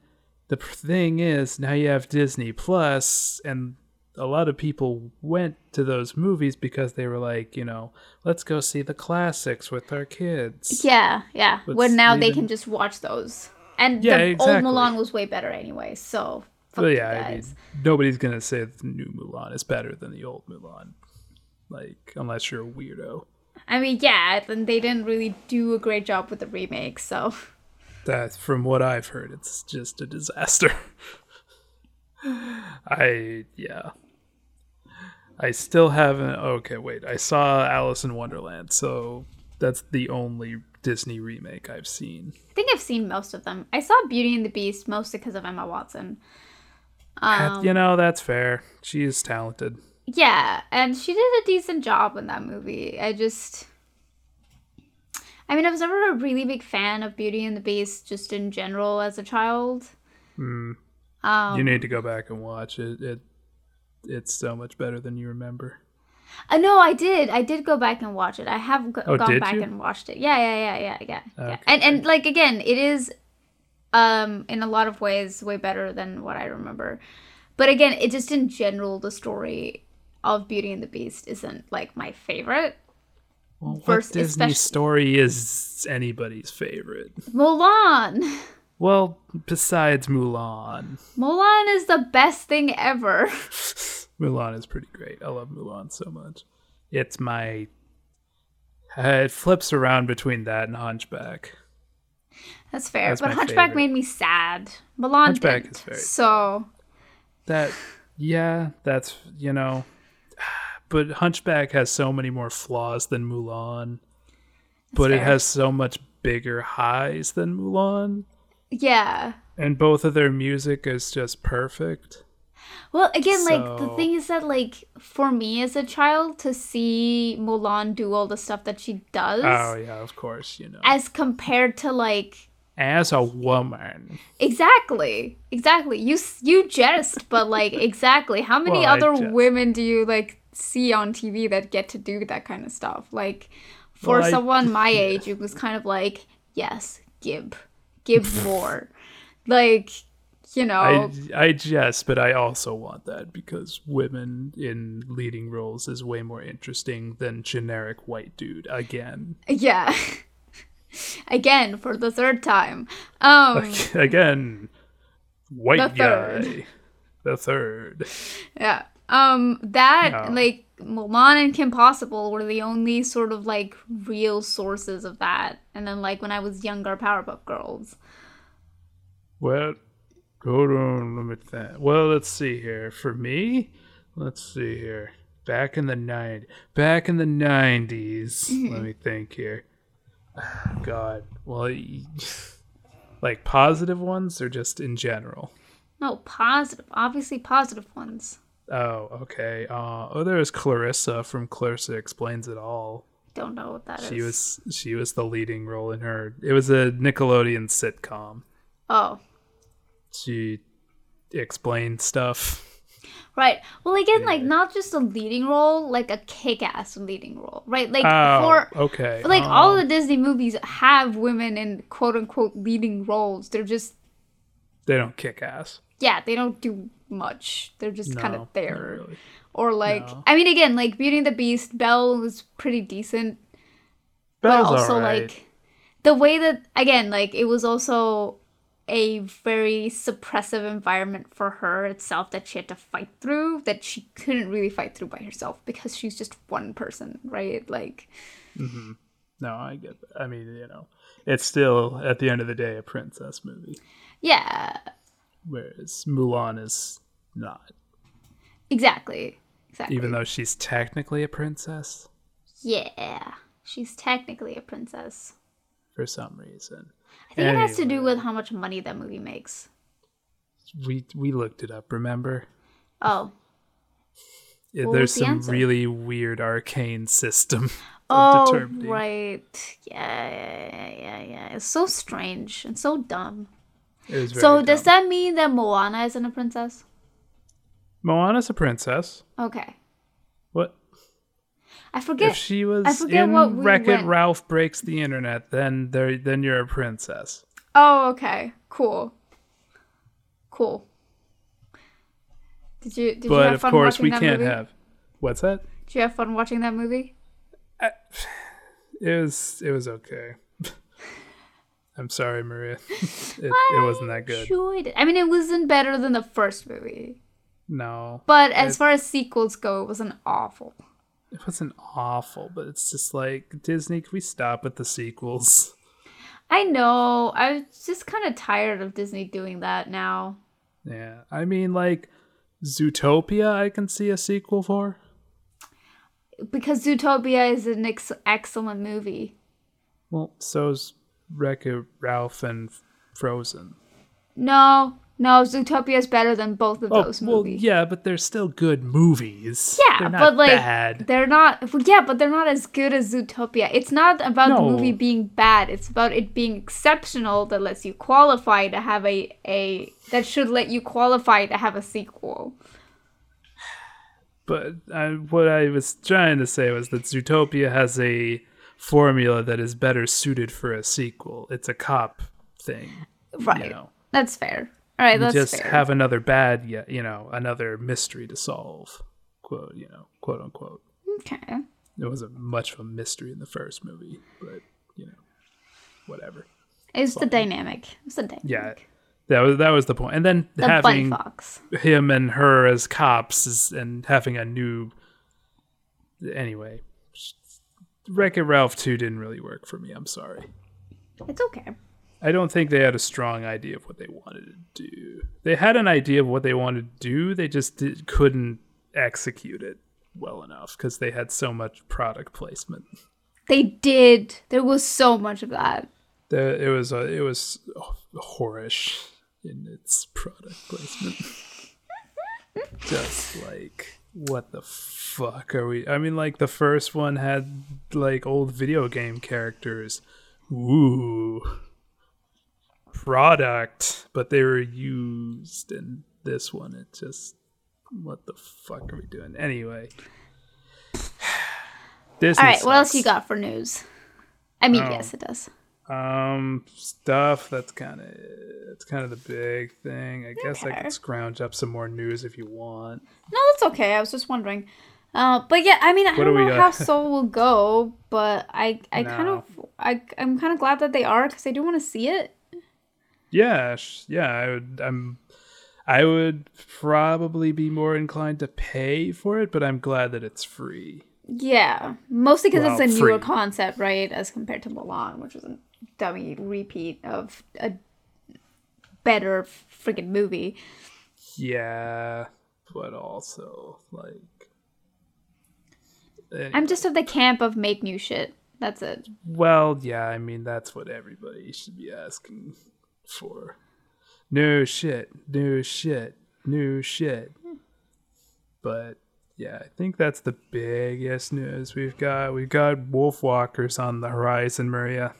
the thing is, now you have Disney Plus, and a lot of people went to those movies because they were like, you know, let's go see the classics with our kids. yeah, yeah. When now they can just watch those, and Yeah, the exactly. old Mulan was way better anyway. So Well, you yeah, I mean, nobody's gonna say the new Mulan is better than the old Mulan, like unless you're a weirdo. I mean, yeah, then they didn't really do a great job with the remake. So That, from what I've heard, it's just a disaster. I yeah. I still haven't. Okay, wait. I saw Alice in Wonderland, so that's the only Disney remake I've seen. I think I've seen most of them. I saw Beauty and the Beast mostly because of Emma Watson. That- um, you know, that's fair. She is talented. Yeah, and she did a decent job in that movie. I just. I mean, I was never a really big fan of Beauty and the Beast just in general as a child. Hmm. Um, you need to go back and watch it. It it's so much better than you remember. Uh, no, I did. I did go back and watch it. I have go- Oh, gone back you? and watched it. Yeah, yeah, yeah, yeah, yeah. yeah. Okay. And and like again, it is um in a lot of ways way better than what I remember. But again, it just in general the story of Beauty and the Beast isn't like my favorite. Well, what Disney especially- story is anybody's favorite? Mulan. Well, besides Mulan, Mulan is the best thing ever. Mulan is pretty great. I love Mulan so much. It's my. Uh, it flips around between that and Hunchback. That's fair. That's but Hunchback favorite. made me sad. Mulan Hunchback didn't. is very- So That, yeah, that's you know, but Hunchback has so many more flaws than Mulan, but it has so much bigger highs than Mulan, yeah. and both of their music is just perfect. Well, again, like the thing is that like for me as a child to see Mulan do all the stuff that she does Oh yeah, of course, you know. as compared to like As a woman, exactly. Exactly. You you jest, but like exactly. How many Well, other women do you like see on TV that get to do that kind of stuff? Like for Well, I- someone my age, it was kind of like, yes, give. Give more. like, you know, I I jest, but I also want that because women in leading roles is way more interesting than generic white dude. Again, Yeah. Again, for the third time. Um again, white The third. guy, the third. yeah. Um that No. like Mulan and Kim Possible were the only sort of like real sources of that. And then like when I was younger, Powerpuff Girls. Well, hold on, let me think. Well, let's see here. For me, let's see here. Back in the nine, back in the 90s Mm-hmm. Let me think here. God, well, like positive ones or just in general. No, positive. Obviously positive ones. Oh, okay. Uh, oh, there's Clarissa from Clarissa Explains It All. Don't know what that is. She was she was the leading role in her. It was a Nickelodeon sitcom. Oh. She, explained stuff. Right. Well, again, like not just a leading role, like a kick-ass leading role, right? Like Oh, for okay. like all Oh, the Disney movies have women in quote unquote leading roles. They're just they don't kick ass. yeah, they don't do much. They're just No, kind of there. really. Or like No. I mean, again, like Beauty and the Beast, Belle was pretty decent, Belle's but also alright. like the way that again, like it was also a very suppressive environment for her itself that she had to fight through that she couldn't really fight through by herself because she's just one person, right? Like mm-hmm. No, I get that. I mean, you know, it's still at the end of the day a princess movie, yeah, whereas Mulan is not. exactly. Exactly. Even though she's technically a princess yeah, she's technically a princess. for some reason. I think it has to do with how much money that movie makes. We we looked it up. Remember, Oh, What there's the some answer? really weird arcane system oh, determining. right. Yeah, yeah, yeah, yeah. It's so strange and so dumb. It was very So does dumb. that mean that Moana isn't a princess? Moana's a princess? Okay, What I forget. if she was I forget in what we Wreck It went- Ralph breaks the internet? Then there, then you're a princess. Oh, okay, cool, cool. Did you did you but have of fun course, watching we that can't movie? have. What's that? Did you have fun watching that movie? It was it was okay. I'm sorry, Maria. It, it wasn't that good. Enjoyed it. I mean, it wasn't better than the first movie, No, but as It- far as sequels go, it wasn't awful. it wasn't awful, but it's just like Disney. Can we stop with the sequels? I know. I'm just kind of tired of Disney doing that now. Yeah, I mean, like Zootopia, I can see a sequel for. Because Zootopia is an ex- excellent movie. Well, so's Wreck It Ralph and Frozen. No, no, Zootopia is better than both of Oh, those well, movies. yeah, but they're still good movies. Yeah, they're not but like bad. they're not. Yeah, but they're not as good as Zootopia. It's not about the movie being bad. It's about it being exceptional that lets you qualify to have a a that should let you qualify to have a sequel. But I, what I was trying to say was that Zootopia has a formula that is better suited for a sequel. It's a cop thing. Right. You know, That's fair. All right, you that's just fair. have another bad, yet, you know, another mystery to solve. Quote, you know, quote unquote. okay. It wasn't much of a mystery in the first movie, but you know, whatever. It's the dynamic. It's the dynamic. Yeah, that was that was the point. And then The having fox. him and her as cops is, and having a new anyway wreck it ralph 2 didn't really work for me i'm sorry It's okay. i don't think they had a strong idea of what they wanted to do they had an idea of what they wanted to do they just did, couldn't execute it well enough because they had so much product placement They did. There was so much of that. the, it was uh, it was whorish in its product placement just like what the fuck are we i mean like the first one had like old video game characters ooh product but they were used in this one it just what the fuck are we doing anyway Disney All right, what else you got for news? I mean, Oh. yes, it does. Um, stuff that's kind of it's kind of the big thing. I guess I could scrounge up some more news if you want. No, that's okay. I was just wondering. Uh, but yeah, I mean, I What don't do we know how Soul will go, but I, I kind of, I, I'm kind of glad that they are because I do want to see it. Yeah, yeah. I would. I'm. I would probably be more inclined to pay for it, but I'm glad that it's free. Yeah, mostly because Well, it's a newer free. concept, right? As compared to Mulan, which was a dummy repeat of a better freaking movie. Yeah, but also like. Anyway. I'm just of the camp of make new shit. That's it. Well, yeah, I mean that's what everybody should be asking for. New shit, new shit, new shit. But yeah, I think that's the biggest news we've got. We've got Wolfwalkers on the horizon, Maria.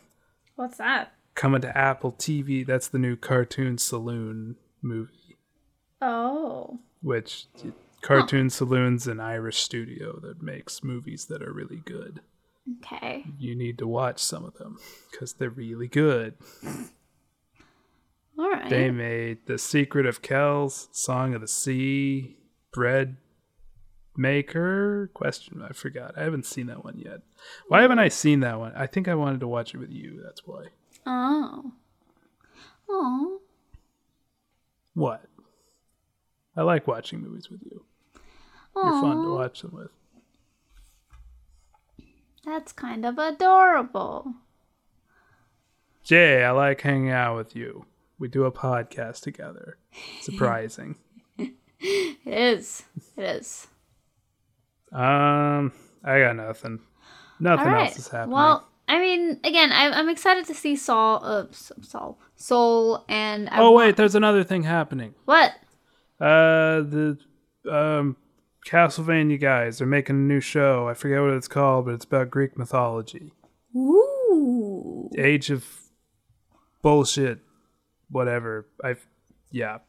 What's that? Coming to Apple TV. That's the new cartoon saloon movie. Oh. which Cartoon Saloon's an Irish studio that makes movies that are really good. Okay. You need to watch some of them because they're really good. All right. They made The Secret of Kells, Song of the Sea, Bread Maker. Question, I forgot. I haven't seen that one yet. Why haven't I seen that one? I think I wanted to watch it with you. That's why. Oh. Oh. What? I like watching movies with you. You're fun to watch them with. That's kind of adorable. Jay, I like hanging out with you. We do a podcast together. Surprising. It is. It is. Um, I got nothing. Nothing right. else is happening. Well, I mean, again, I, I'm excited to see Saul, uh, Saul, Soul, and I oh want- wait, there's another thing happening. what? Uh, the um Castlevania guys are making a new show. I forget what it's called, but it's about Greek mythology. Ooh, Age of bullshit, whatever. I've yeah,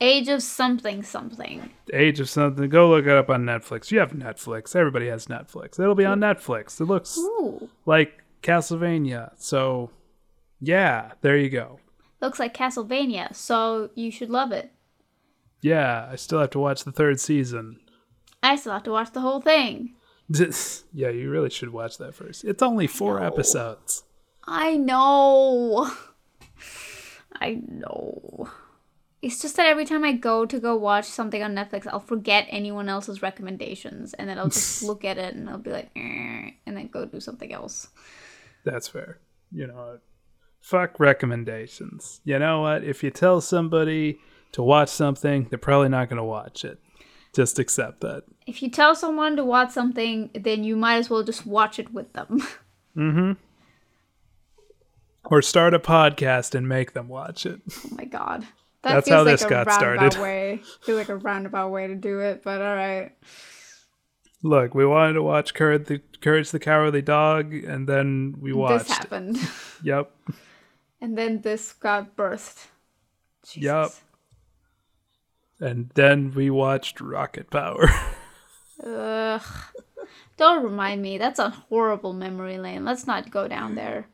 Age of something something. Age of something. Go look it up on Netflix. You have Netflix. Everybody has Netflix. It'll be on Netflix. It looks Ooh, like Castlevania. So, yeah, there you go. looks like Castlevania, so you should love it. Yeah, I still have to watch the third season. I still have to watch the whole thing. yeah, you really should watch that first. It's only four episodes. I know. I know. It's just that every time I go to go watch something on Netflix, I'll forget anyone else's recommendations, and then I'll just look at it and I'll be like, eh, and then go do something else. That's fair. You know, fuck recommendations. You know what? If you tell somebody to watch something, they're probably not going to watch it. Just accept that. If you tell someone to watch something, then you might as well just watch it with them. Mm-hmm. Or start a podcast and make them watch it. oh my god. That That's how like this got started. way. Feels like a roundabout way to do it, but all right. Look, we wanted to watch Courage the, Courage the Cowardly Dog, and then we watched. This happened, Yep. and then this got burst. Jesus. And then we watched Rocket Power. Ugh. Don't remind me. That's a horrible memory lane. Let's not go down there.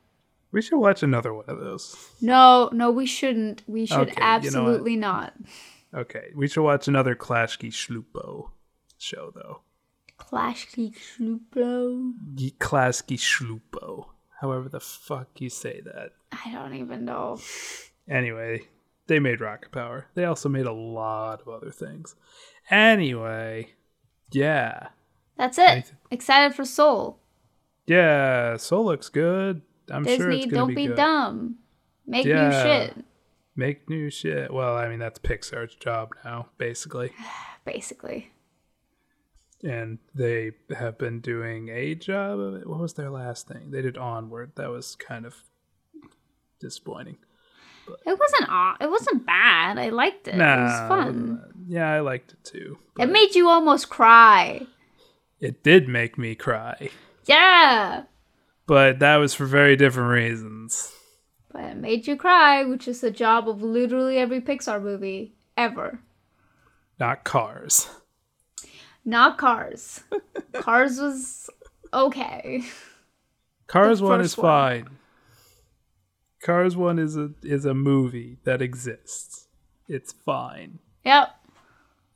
We should watch another one of those. No, no, we shouldn't. We should Okay, you know absolutely not. Okay, we should watch another Klashki Schlupo show, though. Geek Schlupo. Klasky Schlupo. However the fuck you say that. I don't even know. Anyway, they made Rocket Power. They also made a lot of other things. Anyway, yeah. That's it. Excited for Soul. Yeah, Soul looks good. I'm sure Disney, it's gonna don't be, be, good. dumb. Make new shit. Make new shit. Well, I mean that's Pixar's job now, basically. Basically. And they have been doing a job of it. What was their last thing? They did Onward. That was kind of disappointing. It wasn't aw- it wasn't bad. I liked it. Nah, it was fun. wasn't Yeah, I liked it too. It made you almost cry. it did make me cry, Yeah. But that was for very different reasons. But it made you cry, which is the job of literally every Pixar movie ever. Not Cars. Not Cars. Cars was okay. Cars one is one. fine. Cars one is a is a movie that exists. It's fine, Yep.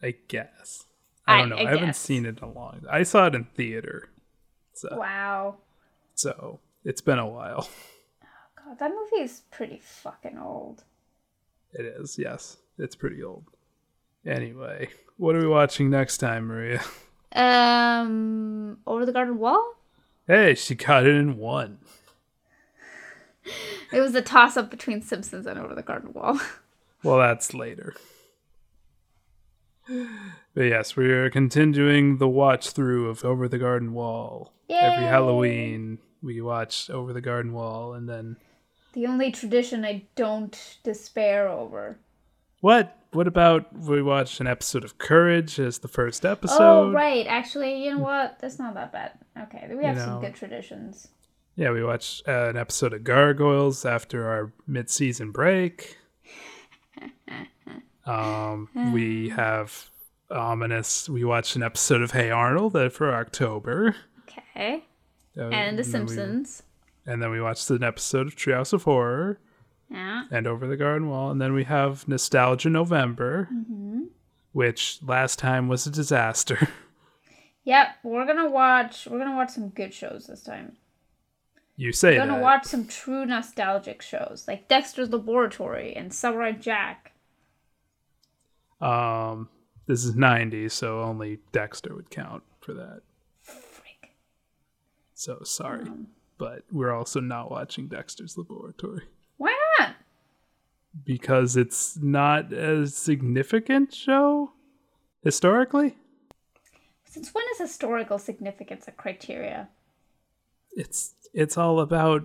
I guess. I I- don't know. I I, haven't seen it in a long. I saw it in theater, so Wow. So it's been a while. Oh god, that movie is pretty fucking old. It is, yes. It's pretty old. Anyway, what are we watching next time, Maria? Um, Over the Garden Wall? Hey, she got it in one. It was a toss up between Simpsons and Over the Garden Wall. Well, that's later. But yes, we are continuing the watch through of Over the Garden Wall. Every Halloween, we watch Over the Garden Wall, and then The only tradition I don't despair over. what? What about we watched an episode of Courage as the first episode? oh, right. Actually, you know what? That's not that bad. Okay, we have You some good traditions. Yeah, we watched uh, an episode of Gargoyles after our mid-season break. Um, we have ominous. We watched an episode of Hey Arnold that for October. Okay. Uh, And The then we- Simpsons. and then we watched an episode of Treehouse of Horror Yeah. and Over the Garden Wall. And then we have Nostalgia November, which last time was a disaster. Yep, we're gonna watch. We're gonna watch some good shows this time. you say We're gonna that. watch some true nostalgic shows like Dexter's Laboratory and Samurai Jack. Um, this is 90, so only Dexter would count for that. Freak. So sorry. Um. but we're also not watching Dexter's Laboratory Why not? because it's not a significant show historically. Since when is historical significance a criteria? It's it's all about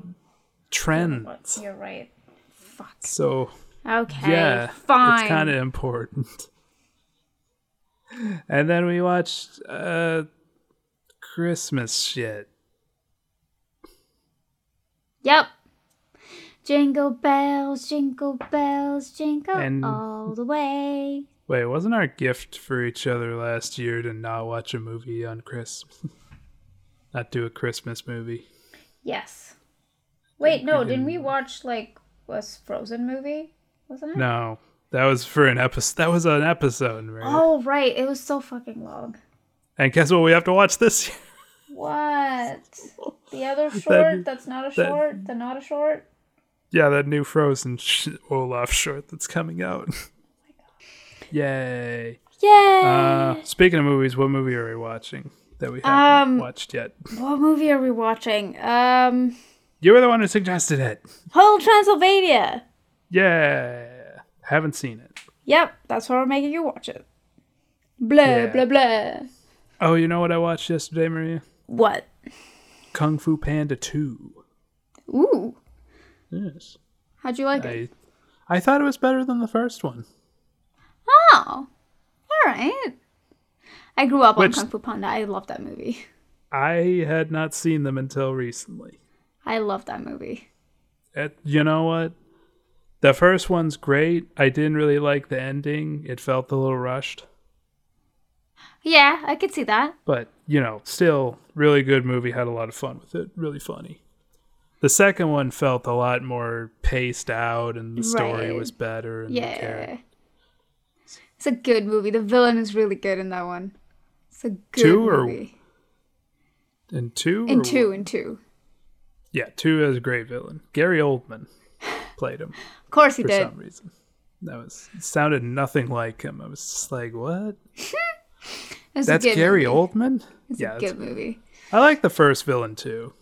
trends. You're right. Fuck. So Okay. yeah, Fine. it's kind of important. and then we watched uh Christmas shit. Yep. Jingle bells, jingle bells, jingle And- all the way. Wait, wasn't our gift for each other last year to not watch a movie on Christmas? not do a Christmas movie. Yes. Wait, no, didn't we watch like was Frozen movie? Wasn't it? No, that was for an episode. That was an episode, right? Oh right, it was so fucking long. And guess what? We have to watch this. year? What? The other short that's not a that- short? The not a short? yeah, that new Frozen sh- Olaf short that's coming out. Oh my god. Yay! Yay! Uh, speaking of movies, what movie are we watching that we haven't Um, watched yet? what movie are we watching? Um You were the one who suggested it. Hotel Transylvania. Yeah, haven't seen it. Yep, that's why we're making you watch it. Blah Yeah. blah blah. Oh, you know what I watched yesterday, Maria? What? Kung Fu Panda Two. Ooh. Yes, How'd you like it? I I thought it was better than the first one. Oh. Alright. I grew up Which- on Kung Fu Panda. I love that movie. I had not seen them until recently. I love that movie. It, you know what? The first one's great. I didn't really like the ending. It felt a little rushed. Yeah, I could see that. But, you know, still really good movie. Had a lot of fun with it. Really funny. The second one felt a lot more paced out and the story Right. was better. And the Yeah. It's a good movie. The villain is really good in that one. It's a good Two or movie. And two? In or two, one? in two. Yeah, two is a great villain. Gary Oldman played him Of course he for did. For some reason. That was it sounded nothing like him. I was just like, what? That's Gary movie. Oldman? It's yeah, a good movie. I like the first villain too.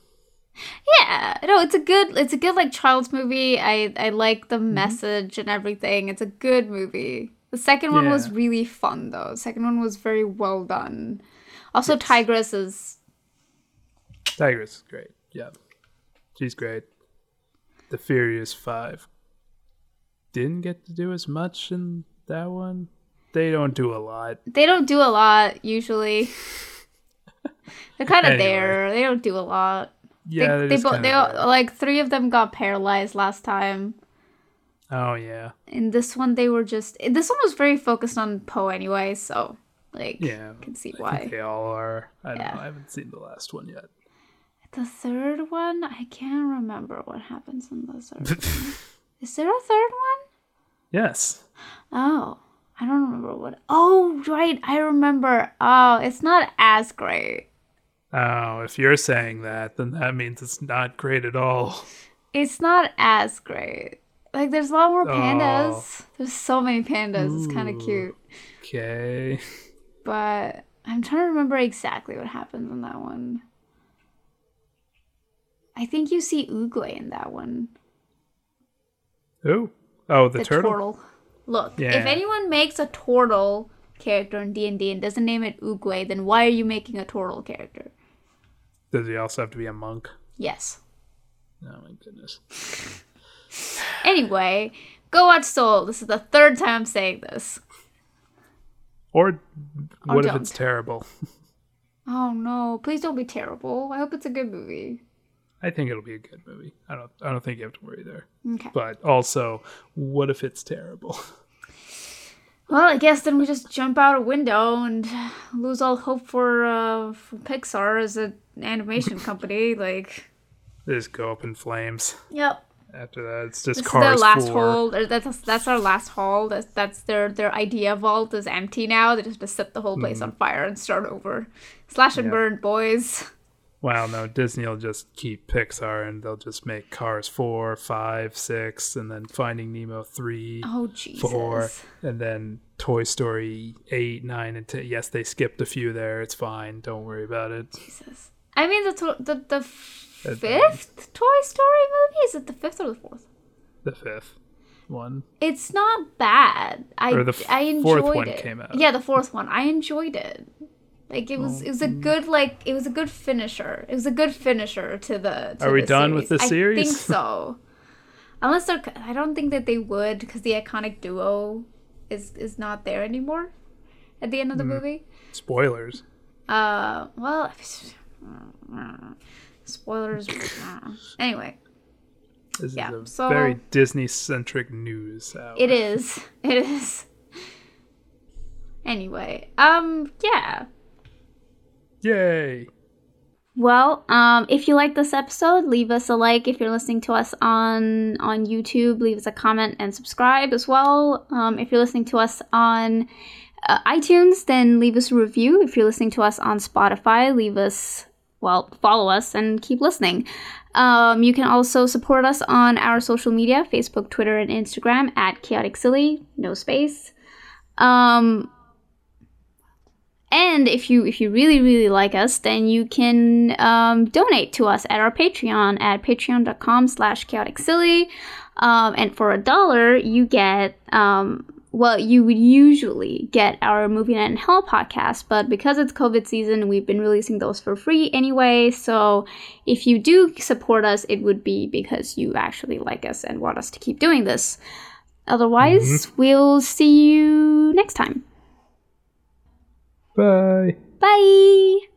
Yeah, no, it's a good, it's a good like child's movie. I I like Mm-hmm. the message and everything. It's a good movie. The second one was really fun though. The second one was very well done. Also, Tigress is Tigress is great. Yeah. She's great. The Furious Five didn't get to do as much in that one. They don't do a lot. they don't do a lot usually. They're kind of Anyway. there. They don't do a lot. Yeah, they they, just bo- kinda they all, like three of them got paralyzed last time. Oh yeah, In this one, they were just. This one was very focused on Po anyway, so like, yeah. can see I why. think they all are. I don't Yeah. know. I haven't seen the last one yet. The third one, I can't remember what happens in the third one. Is there a third one? Yes. Oh, I don't remember what. Oh, right, I remember. Oh, it's not as great. Oh, if you're saying that, then that means it's not great at all. It's not as great. Like, there's a lot more Oh. pandas. There's so many pandas. It's kind of cute. Okay. But I'm trying to remember exactly what happens in that one. I think you see Oogway in that one. Who? Oh, the, the turtle. turtle. Look, Yeah. if anyone makes a turtle character in D and D and doesn't name it Oogway, then why are you making a turtle character? Does he also have to be a monk? Yes. Oh my goodness. Anyway, go watch Soul. This is the third time I'm saying this. Or what if don't. it's terrible? Oh no! Please don't be terrible. I hope it's a good movie. I think it'll be a good movie. I don't. I don't think you have to worry there. Okay. But also, what if it's terrible? Well, I guess then we just jump out a window and lose all hope for, uh, for Pixar as an animation company. Like, They just go up in flames. yep. After that, it's just This Cars is their last 4. haul. That's that's our last haul. That's that's their their idea vault is empty now. They just have to set the whole place on fire and start over. Slash and Yeah. burn, boys. Wow, no, Disney will just keep Pixar and they'll just make Cars 4, 5, 6, and then Finding Nemo 3, Oh Jesus. 4, and then Toy Story 8, 9, and 10. Yes, they skipped a few there. It's fine. Don't worry about it. Jesus. I mean the to- the the Uh, fifth Toy Story movie is it the fifth or the fourth? The fifth one. It's not bad. I Or the f- I enjoyed fourth one it. came out. Yeah, the fourth one. I enjoyed it. Like it Oh, was, it was a mm. good like it was a good finisher. It was a good finisher to the. To Are we the done with the series? I think so. Unless they're, I don't think that they would because the iconic duo is is not there anymore at the end of the Hmm. movie. Spoilers. Uh, well, spoilers. anyway, This Yeah, is a so- very Disney centric news hour. it is. It is. Anyway, um, yeah. Yay! Well, um, if you like this episode, leave us a like. If you're listening to us on on YouTube, leave us a comment and subscribe as well. Um, if you're listening to us on uh, iTunes, then leave us a review. If you're listening to us on Spotify, leave us well, follow us and keep listening. Um, you can also support us on our social media: Facebook, Twitter, and Instagram at Chaotic Silly, no space. Um, and if you if you really really like us, then you can um, donate to us at our Patreon at patreon.com slash chaotic silly. Um, and for a dollar, you get um, well, you would usually get our Movie Night in Hell podcast, but because it's COVID season, we've been releasing those for free anyway. So if you do support us, it would be because you actually like us and want us to keep doing this. Otherwise, we'll see you next time. Bye. Bye.